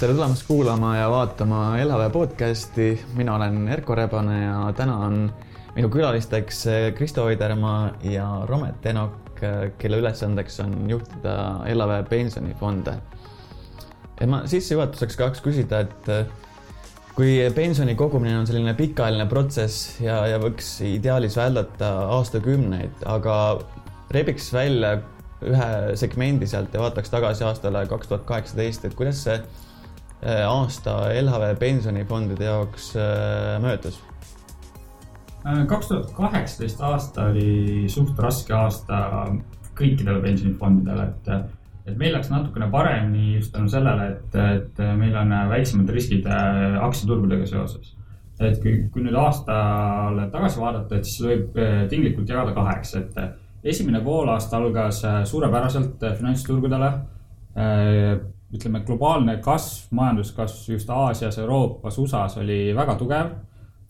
tere tulemast kuulama ja vaatama Elave podcasti. mina olen Erko Rebane ja täna on minu külalisteks Kristo Oidermaa ja Romet Enok, kelle ülesandeks on juhtida Elave pensionifonde. ja ma sissejuhatuseks tahaks küsida, et kui pensioni kogumine on selline pikaajaline protsess ja, ja võiks ideaalis väldata aastakümneid, aga rebiks välja ühe segmendi sealt ja vaataks tagasi aastale kaks tuhat kaheksateist, et kuidas see Äh, aasta LHV pensionifondide jaoks äh, möödus? Äh, kaks tuhat kaheksateist aasta oli suht raske aasta kõikidele pensionifondidele, et, et meil läks natukene paremini just tänu sellele, et, et meil on väiksemad riskid aktsiaturgudega seoses. et kui, kui nüüd aastale tagasi vaadata, et siis võib tinglikult jagada kaheks, et esimene poolaasta algas suurepäraselt finantsturgudele ütleme, globaalne kasv, majanduskasv just Aasias, Euroopas, USA-s oli väga tugev.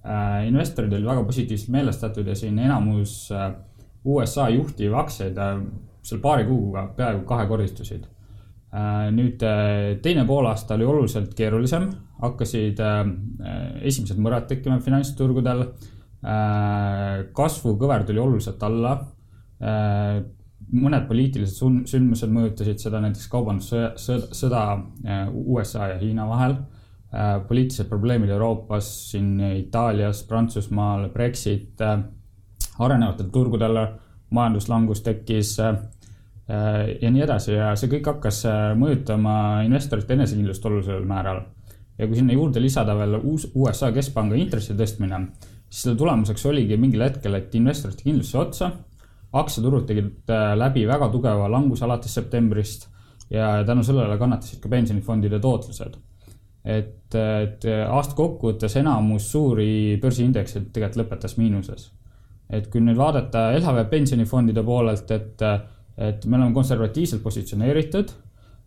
Äh, investorid olid väga positiivselt meelestatud ja siin enamus äh, USA juhtivaktsiaid äh, seal paari kuuga peaaegu kahekordistusid. nüüd teine poolaasta oli oluliselt keerulisem, hakkasid esimesed mõrad tekkima finantsturgudel. kasvukõver tuli oluliselt alla mõned poliitilised sündmused mõjutasid seda, näiteks kaubandussõda, sõda äh, USA ja Hiina vahel. Äh, poliitilised probleemid Euroopas, siin Itaalias, Prantsusmaal, Brexit, äh, arenevatel turgudel majanduslangus tekkis ja nii edasi ja see kõik hakkas mõjutama investorite enesekindlust olulisel määral. ja kui sinna juurde lisada veel uus USA keskpanga intressi tõstmine, siis selle tulemuseks oligi mingil hetkel, et investorite kindlus sai otsa aktsiaturud tegid äh, läbi väga tugeva languse alates septembrist ja tänu sellele kannatasid ka pensionifondide tootlused. et, et aasta kokkuvõttes enamus suuri börsiindekseid tegelikult lõpetas miinuses. et kui nüüd vaadata LHV pensionifondide poolelt, et, et me oleme konservatiivselt positsioneeritud,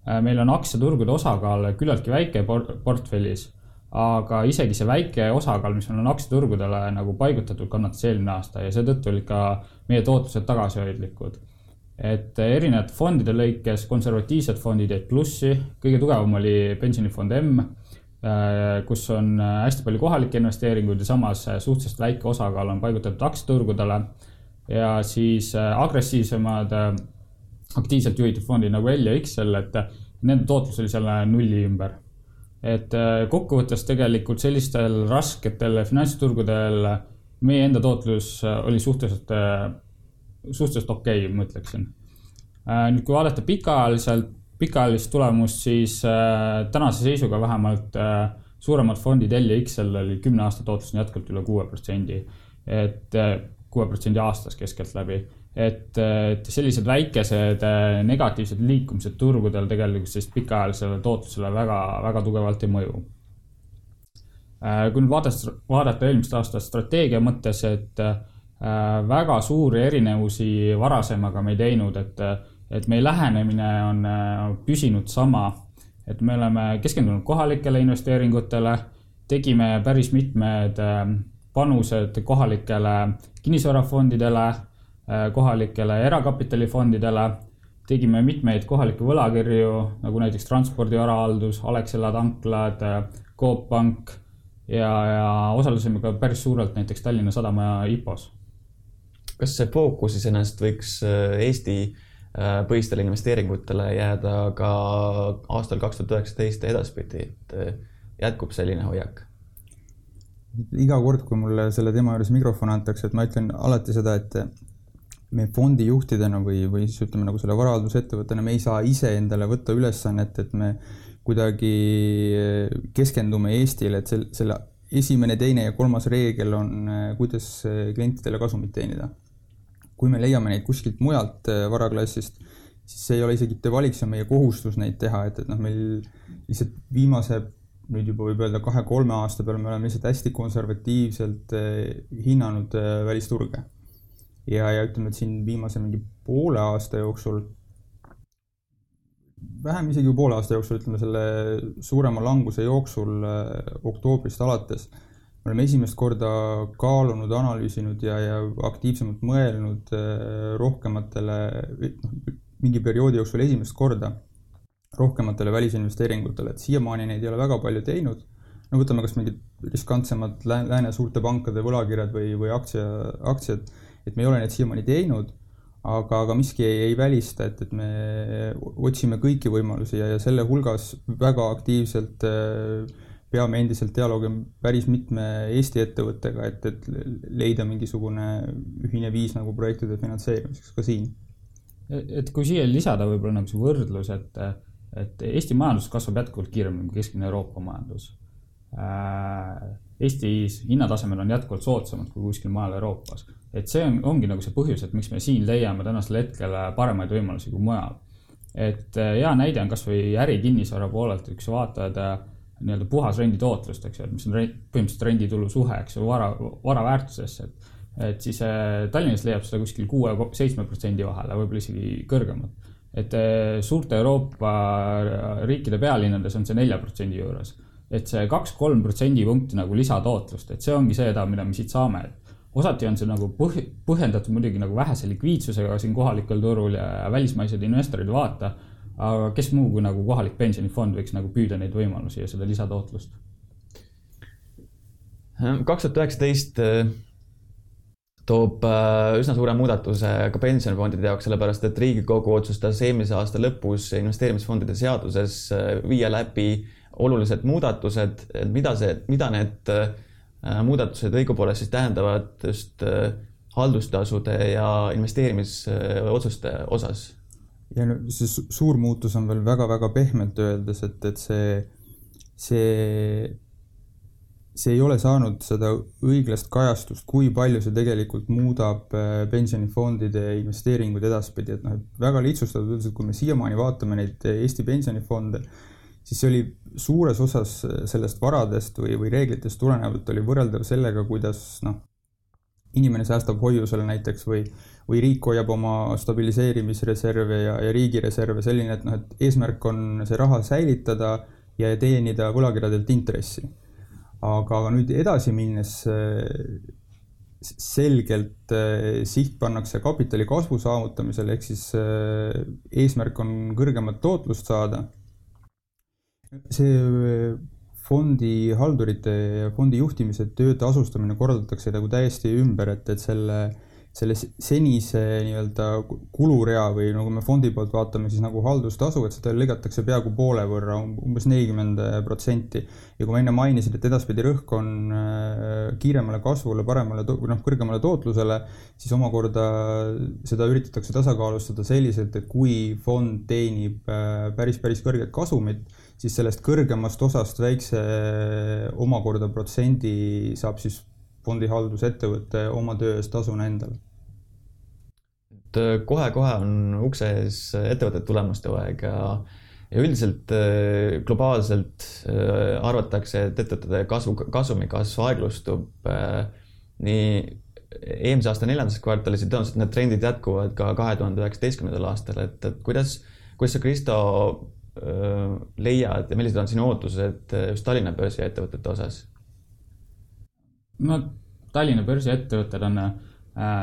äh, meil on aktsiaturgude osakaal küllaltki väike portfellis aga isegi see väike osakaal, mis meil on aktsiaturgudele nagu paigutatud, kannatas eelmine aasta ja seetõttu olid ka meie tootlused tagasihoidlikud. et erinevate fondide lõikes konservatiivsed fondid jäid plussi, kõige tugevam oli pensionifond M, äh, kus on hästi palju kohalikke investeeringuid ja samas suhteliselt väike osakaal on paigutatud aktsiaturgudele. Ja siis äh, agressiivsemad äh, aktiivselt juhitud fondid nagu L ja XL, et nende tootlus oli selle nulli ümber et äh, kokkuvõttes tegelikult sellistel rasketel finantsturgudel meie enda tootlus äh, oli suhteliselt, äh, suhteliselt okei okay,, ma ütleksin. nüüd, kui vaadata pikaajaliselt, pikaajalist tulemust, siis tänase seisuga vähemalt suuremad fondid L ja XL oli kümne aasta tootlus on jätkuvalt üle kuue protsendi. et kuue protsendi aastas keskeltläbi et, et sellised väikesed äh, negatiivsed liikumised turgudel tegelikult sellist pikaajalisele tootlusele väga, väga tugevalt ei mõju. Äh, kui nüüd vaadata, vaadata eelmist aastat strateegia mõttes, et äh, väga suuri erinevusi varasemaga me ei teinud, et, et meie lähenemine on püsinud sama, et me oleme keskendunud kohalikele investeeringutele, tegime päris mitmed panused kohalikele kinnisvarafondidele kohalikele erakapitalifondidele. tegime mitmeid kohalikke võlakirju, nagu näiteks Transpordi Varahaldus, Alexela tanklad, äh, Coop Pank ja, ja osalesime ka päris suurelt näiteks Tallinna Sadama IPO-s. kas see fookus iseenesest võiks äh, Eesti põhistele investeeringutele jääda ka aastal kaks tuhat üheksateist ja edaspidi, et jätkub selline hoiak? iga kord, kui mulle selle teema juures mikrofon antakse, et ma ütlen alati seda, et me fondijuhtidena või, või siis ütleme nagu selle varahaldusettevõttena, me ei saa ise endale võtta ülesannet, et me kuidagi keskendume Eestile, et sel, selle esimene, teine ja kolmas reegel on, kuidas klientidele kasumit teenida. kui me leiame neid kuskilt mujalt äh, varaklassist, siis see ei ole isegi mitte valik, see on meie kohustus neid teha, et, et noh, meil lihtsalt viimase nüüd juba võib öelda kahe-kolme aasta peale me oleme lihtsalt hästi konservatiivselt äh, hinnanud äh, välisturge ja, ja ütleme, et siin viimase mingi poole aasta jooksul, vähem isegi poole aasta jooksul, ütleme selle suurema languse jooksul äh, oktoobrist alates, me oleme esimest korda kaalunud, analüüsinud ja, ja aktiivsemalt mõelnud rohkematele, noh, mingi perioodi jooksul esimest korda rohkematele välisinvesteeringutele, et siiamaani neid ei ole väga palju teinud. no võtame kas mingid riskantsemad lääne suurte pankade võlakirjad või, või aktsia, aktsiad, et me ei ole neid siiamaani teinud, aga, aga miski ei, ei välista, et, et me otsime kõiki võimalusi ja, ja selle hulgas väga aktiivselt äh, peame endiselt dialoogi päris mitme Eesti ettevõttega, et, et leida mingisugune ühine viis nagu projektide finantseerimiseks ka siin. et kui siia lisada võib-olla nagu see võrdlus, et et Eesti majandus kasvab jätkuvalt kiiremini kui keskmine Euroopa majandus. Äh, Eestis hinnatasemed on jätkuvalt soodsamad kui kuskil mujal Euroopas. Et see on, ongi nagu see põhjus, et miks me siin leiame tänasel hetkel paremaid võimalusi kui mujal. et äh, hea näide on kasvõi ärikinnisvara poolelt, kui sa vaatad äh, nii-öelda puhas renditootlust, eks ju, et mis on põhimõtteliselt renditulu suhe, eks ju, vara, vara väärtusesse, et et siis Tallinnas leiab seda kuskil kuue, seitsme protsendi vahele, võib-olla isegi kõrgemat et suurte Euroopa riikide pealinnades on see nelja protsendi juures. et see kaks-kolm protsendipunkti nagu lisatootlust, et see ongi seda, mida me siit saame, et osati on see nagu põh-, põhjendatud muidugi nagu vähese likviidsusega siin kohalikul turul ja välismaised investorid ei vaata, aga kes muu kui nagu kohalik pensionifond võiks nagu püüda neid võimalusi ja seda lisatootlust? kaks tuhat üheksateist toob äh, üsna suure muudatuse ka pensionifondide jaoks, sellepärast et Riigikogu otsustas eelmise aasta lõpus investeerimisfondide seaduses äh, viia läbi olulised muudatused, mida see, mida need äh, muudatused õigupoolest siis tähendavad just haldustasude ja investeerimisotsuste osas? ja no see suur muutus on veel väga-väga pehmelt öeldes, et, et see, see see ei ole saanud seda õiglast kajastust, kui palju see tegelikult muudab äh, pensionifondide investeeringuid edaspidi, et noh, et väga lihtsustatult öeldes, et kui me siiamaani vaatame neid Eesti pensionifonde, siis see oli suures osas sellest varadest või, või reeglitest tulenevalt oli võrreldav sellega, kuidas noh, inimene säästab hoiusele näiteks või, või riik hoiab oma stabiliseerimisreserve ja, ja riigireserve selline, et noh, et eesmärk on see raha säilitada ja teenida võlakirjadelt intressi aga, nüüd edasi minnes äh, selgelt äh, siht pannakse kapitali kasvu saavutamisele, ehk siis äh, eesmärk on kõrgemat tootlust saada. See fondihaldurite ja fondi juhtimise töö tasustamine korraldatakse nagu täiesti ümber, et, et selle selle senise nii-öelda kulurea või nagu me fondi poolt vaatame, siis nagu haldustasu, et seda lõigatakse peaaegu poole võrra, umbes nelikümmend protsenti. ja kui ma enne mainisin, et edaspidi rõhk on äh, kiiremale kasvule, paremale, noh, kõrgemale tootlusele, siis omakorda seda üritatakse tasakaalustada selliselt, et kui fond teenib päris, päris kõrget kasumit, siis sellest kõrgemast osast väikse omakorda protsendi saab siis fondihaldusettevõte oma töö eest tasuna endale? et äh, kohe-kohe on ukse ees ettevõtted tulemas too aeg ja ja üldiselt äh, globaalselt arvatakse, et ettevõtete kasvu, kasumi kasv aeglustub nii eelmise aasta neljandas kvartalis ja tõenäoliselt need trendid jätkuvad ka kahe tuhande üheksateistkümnendal aastal, et, et kuidas, kuidas sa, Kristo, leiad ja millised on sinu ootused just Tallinna börsi ettevõtete osas? no Tallinna börsiettevõtted on äh,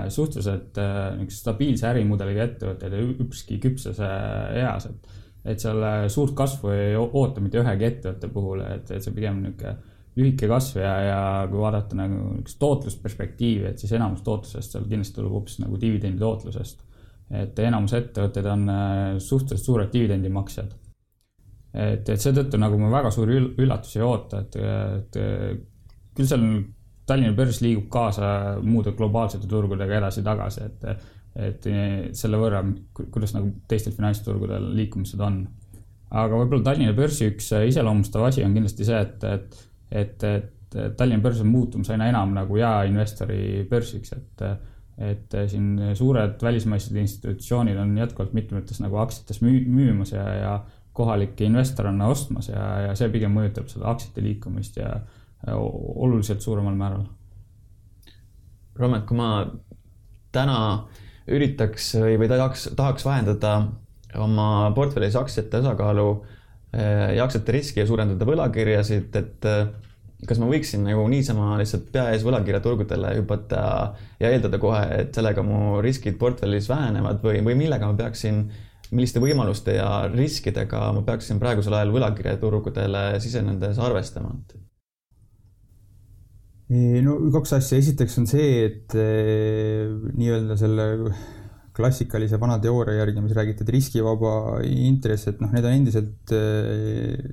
suhteliselt äh, niisuguse stabiilse ärimudeliga ettevõtted ja ükski küpses äh, eas, et, et seal äh, suurt kasvu ei oota mitte ühegi ettevõtte puhul, et, et see pigem niisugune lühike kasv ja, ja kui vaadata nagu niisugust tootlusperspektiivi, et siis enamus tootlusest seal kindlasti tuleb hoopis nagu dividendi tootlusest. et enamus ettevõtted on äh, suhteliselt suured dividendimaksjad. Et, et seetõttu nagu me väga suuri üllatusi ei oota, et, et küll seal Tallinna börs liigub kaasa muude globaalsete turgudega edasi-tagasi, et, et selle võrra, kuidas nagu teistel finantsturgudel liikumised on. aga võib-olla Tallinna börsi üks iseloomustav asi on kindlasti see, et, et, et, et Tallinna börs on muutumas aina enam nagu jaeinvestori börsiks, et et siin suured välismaised institutsioonid on jätkuvalt mitmetes nagu aktsiates müü-, müümas ja, ja kohalik investor on ostmas ja, ja see pigem mõjutab seda aktsiate liikumist ja Äh, oluliselt suuremal määral. Romet, kui ma täna üritaks või, või tahaks, tahaks vahendada oma portfellis aktsiate osakaalu äh, ja aktsiate riski ja suurendada võlakirjasid, et, kas ma võiksin nagu niisama lihtsalt pea ees võlakirjaturgudele hüpata ja eeldada kohe, et sellega mu riskid portfellis vähenevad või, või millega ma peaksin, milliste võimaluste ja riskidega ma peaksin praegusel ajal võlakirjaturgudele sisenedes arvestama? no kaks asja, esiteks on see, et eh, nii-öelda selle klassikalise vana teooria järgi, mis räägiti, et riskivaba intress, et noh, need on endiselt äh,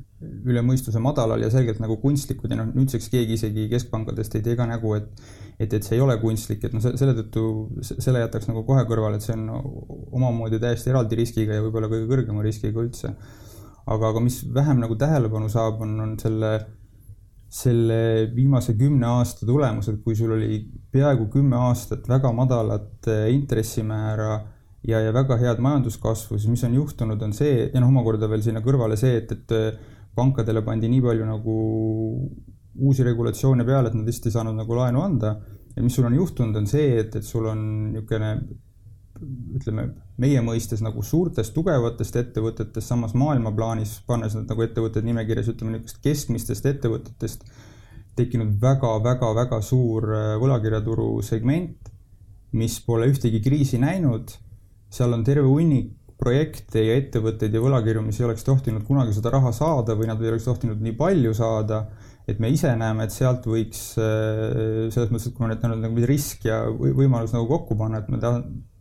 üle mõistuse madalal ja selgelt nagu kunstlikud ja noh, nüüdseks keegi isegi keskpankadest ei tee ka nägu, et et, et see ei ole kunstlik, et noh, selle tõttu selle jätaks nagu kohe kõrvale, et see on omamoodi täiesti eraldi riskiga ja võib-olla kõige kõrgema riskiga üldse. aga, aga mis vähem nagu tähelepanu saab, on, on selle selle viimase kümne aasta tulemused, kui sul oli peaaegu kümme aastat väga madalat eh, intressimäära ja, ja väga head majanduskasvu, siis mis on juhtunud, on see ja noh, omakorda veel sinna kõrvale see, et, et eh, pankadele pandi nii palju nagu uusi regulatsioone peale, et nad lihtsalt ei saanud nagu laenu anda. ja mis sul on juhtunud, on see, et, et sul on niisugune ütleme, meie mõistes nagu suurtest tugevatest ettevõtetest, samas maailma plaanis, pannes nad nagu ettevõtted nimekirjas, ütleme niisugust keskmistest ettevõtetest, tekkinud väga-väga-väga suur äh, võlakirjaturu segment, mis pole ühtegi kriisi näinud. seal on terve hunnik projekte ja ettevõtteid ja võlakirju, mis ei oleks tohtinud kunagi seda raha saada või nad ei oleks tohtinud nii palju saada. et me ise näeme, et sealt võiks äh, selles mõttes, et kui me nüüd nagu risk ja võimalus nagu kokku panna, et me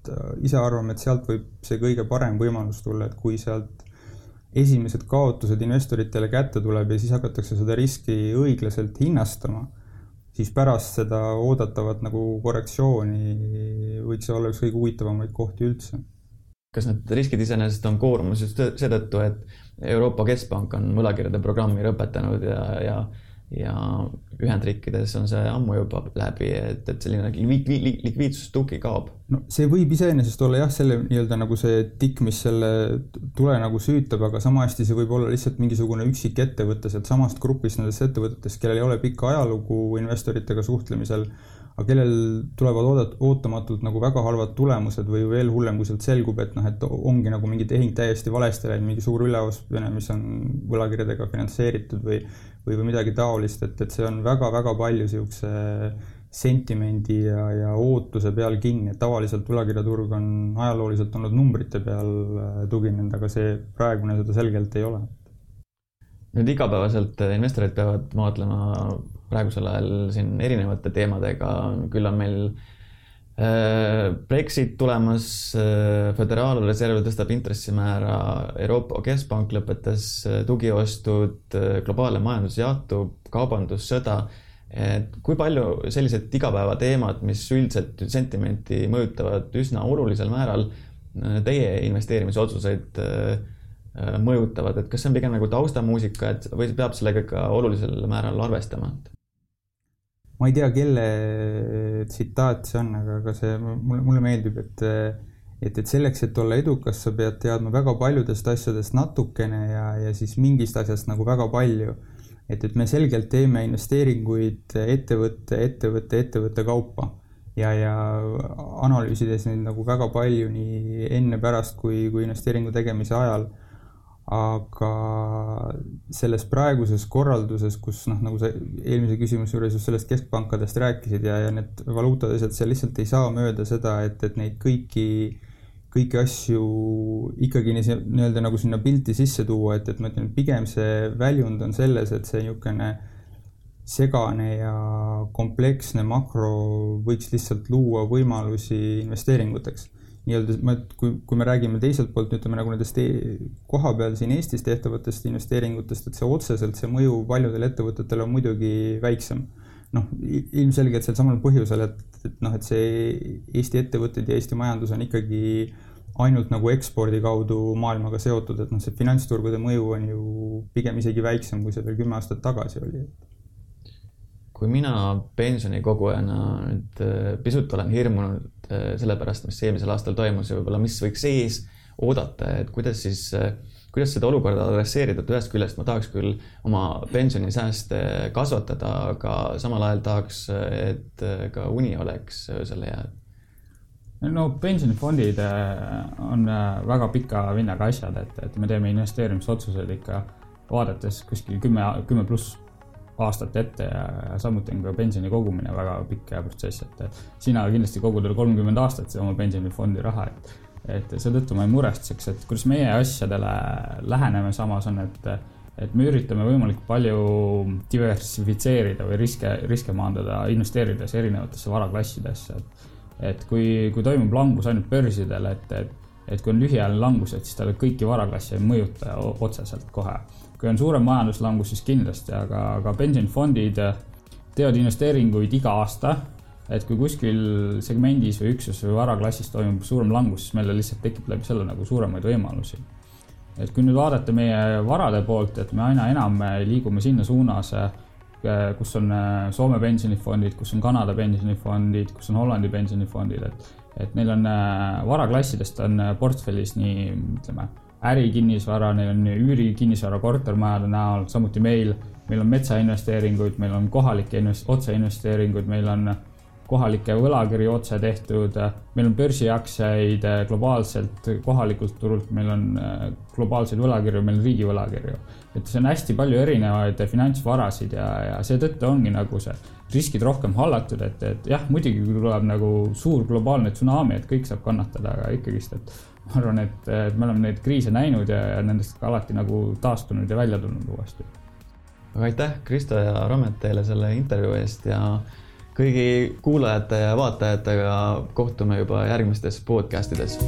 et äh, ise arvame, et sealt võib see kõige parem võimalus tulla, et kui sealt esimesed kaotused investoritele kätte tuleb ja siis hakatakse seda riski õiglaselt hinnastama, siis pärast seda oodatavat nagu korrektsiooni võiks see olla üks kõige huvitavamaid kohti üldse. kas need riskid iseenesest on koormus just seetõttu, et Euroopa Keskpank on võlakirjade programmi lõpetanud ja, ja ja Ühendriikides on see ammu juba läbi, et, et selline likviidsustugi kaob. no see võib iseenesest olla jah, selle nii-öelda nagu see tikk, mis selle tule nagu süütab, aga sama hästi see võib olla lihtsalt mingisugune üksik ettevõte sealtsamast grupist nendest ettevõtetest, kellel ei ole pikka ajalugu investoritega suhtlemisel aga kellel tulevad oodat-, ootamatult nagu väga halvad tulemused või veel hullem, kui sealt selgub, et noh, et ongi nagu mingi tehing täiesti valesti läinud, mingi suur üleostmine, mis on võlakirjadega finantseeritud või või, või midagi taolist, et, et see on väga-väga palju niisuguse sentimendi ja, ja ootuse peal kinni, et tavaliselt võlakirjaturg on ajalooliselt olnud numbrite peal äh, tuginenud, aga see praegune seda selgelt ei ole. nüüd igapäevaselt investorid peavad maadlema praegusel ajal siin erinevate teemadega, küll on meil äh, Brexit tulemas, äh, Föderaalreserv tõstab intressimäära, Euroopa Keskpank lõpetas äh, tugiostud, globaalne majandus jahtub, kaubandussõda. et kui palju sellised igapäevateemad, mis üldiselt sentimenti mõjutavad üsna olulisel määral teie investeerimisotsuseid mõjutavad, et kas see on pigem nagu taustamuusika, et või peab sellega ikka olulisel määral arvestama? ma ei tea, kelle tsitaat see on, aga, aga see mulle, mulle meeldib, et et, et selleks, et olla edukas, sa pead teadma väga paljudest asjadest natukene ja, ja siis mingist asjast nagu väga palju. et, et me selgelt teeme investeeringuid ettevõtte, ettevõtte, ettevõtte kaupa ja, ja analüüsides neid nagu väga palju nii enne, pärast kui, kui investeeringu tegemise ajal aga selles praeguses korralduses, kus noh, nagu sa eelmise küsimuse juures just sellest keskpankadest rääkisid ja, ja need valuutad ja asjad, seal lihtsalt ei saa mööda seda, et, et neid kõiki, kõiki asju ikkagi nii-öelda nagu sinna pilti sisse tuua, et, et ma ütlen, pigem see väljund on selles, et see niisugune segane ja kompleksne makro võiks lihtsalt luua võimalusi investeeringuteks nii-öelda, ma, kui, kui me räägime teiselt poolt, ütleme nagu nendest e kohapeal siin Eestis tehtavatest investeeringutest, et see otseselt, see mõju paljudele ettevõtetele on muidugi väiksem. noh, ilmselgelt sel samal põhjusel, et, et noh, et see Eesti ettevõtted ja Eesti majandus on ikkagi ainult nagu ekspordi kaudu maailmaga seotud, et noh, see finantsturgude mõju on ju pigem isegi väiksem, kui see veel kümme aastat tagasi oli kui mina pensionikogujana nüüd äh, pisut olen hirmunud äh, selle pärast, mis eelmisel aastal toimus ja võib-olla mis võiks ees oodata, et kuidas siis, äh, kuidas seda olukorda adresseerida, et ühest küljest ma tahaks küll oma pensionisääste kasvatada, aga samal ajal tahaks, et ka uni oleks öösel hea. No pensionifondid on väga pika vinnaga asjad, et, et me teeme investeerimisotsuseid ikka vaadates kuskil kümme, kümme pluss aastat ette ja, samuti on ka pensioni kogumine väga pikk protsess, et sina kindlasti kogud veel kolmkümmend aastat oma pensionifondi raha, et et seetõttu ma ei muretseks, et kuidas meie asjadele läheneme, samas on, et et me üritame võimalikult palju diversifitseerida või riske, riske maandada, investeerides erinevatesse varaklassidesse, et et kui, kui toimub langus ainult börsidel, et, et, et kui on lühiajaline langus, et siis ta kõiki varaklasse ei mõjuta otseselt kohe. Kui on suurem majanduslangus, siis kindlasti, aga, aga pensionifondid teevad investeeringuid iga aasta et kui kuskil segmendis või üksuses või varaklassis toimub suurem langus, siis meile lihtsalt tekib läbi selle nagu suuremaid võimalusi. Et kui nüüd vaadata meie varade poolt, et me aina enam liigume sinna suunas, eh, kus on eh, Soome pensionifondid, kus on Kanada pensionifondid, kus on Hollandi pensionifondid, et, et neil on eh, varaklassidest on portfellis nii, ütleme, ärikinnisvara, neil on üürikinnisvara kortermajade näol, samuti meil, meil on metsainvesteeringuid, meil on kohalikke invest-, otseinvesteeringuid, meil on kohalikke võlakirju otse tehtud, meil on börsiaktsiaid eh, globaalselt kohalikult turult, meil on eh, globaalseid võlakirju, meil on riigivõlakirju. et see on hästi palju erinevaid finantsvarasid ja, ja seetõttu ongi nagu see riskid rohkem hallatud, et, et jah, muidugi tuleb nagu suur globaalne tsunami, et kõik saab kannatada, aga ikkagist, et ma arvan, et, me oleme neid kriise näinud ja, nendest ka alati nagu taastunud ja välja tulnud uuesti. aga aitäh, Kristo ja Ramet teile selle intervjuu eest ja kõigi kuulajate ja vaatajatega kohtume juba järgmistes podcast ides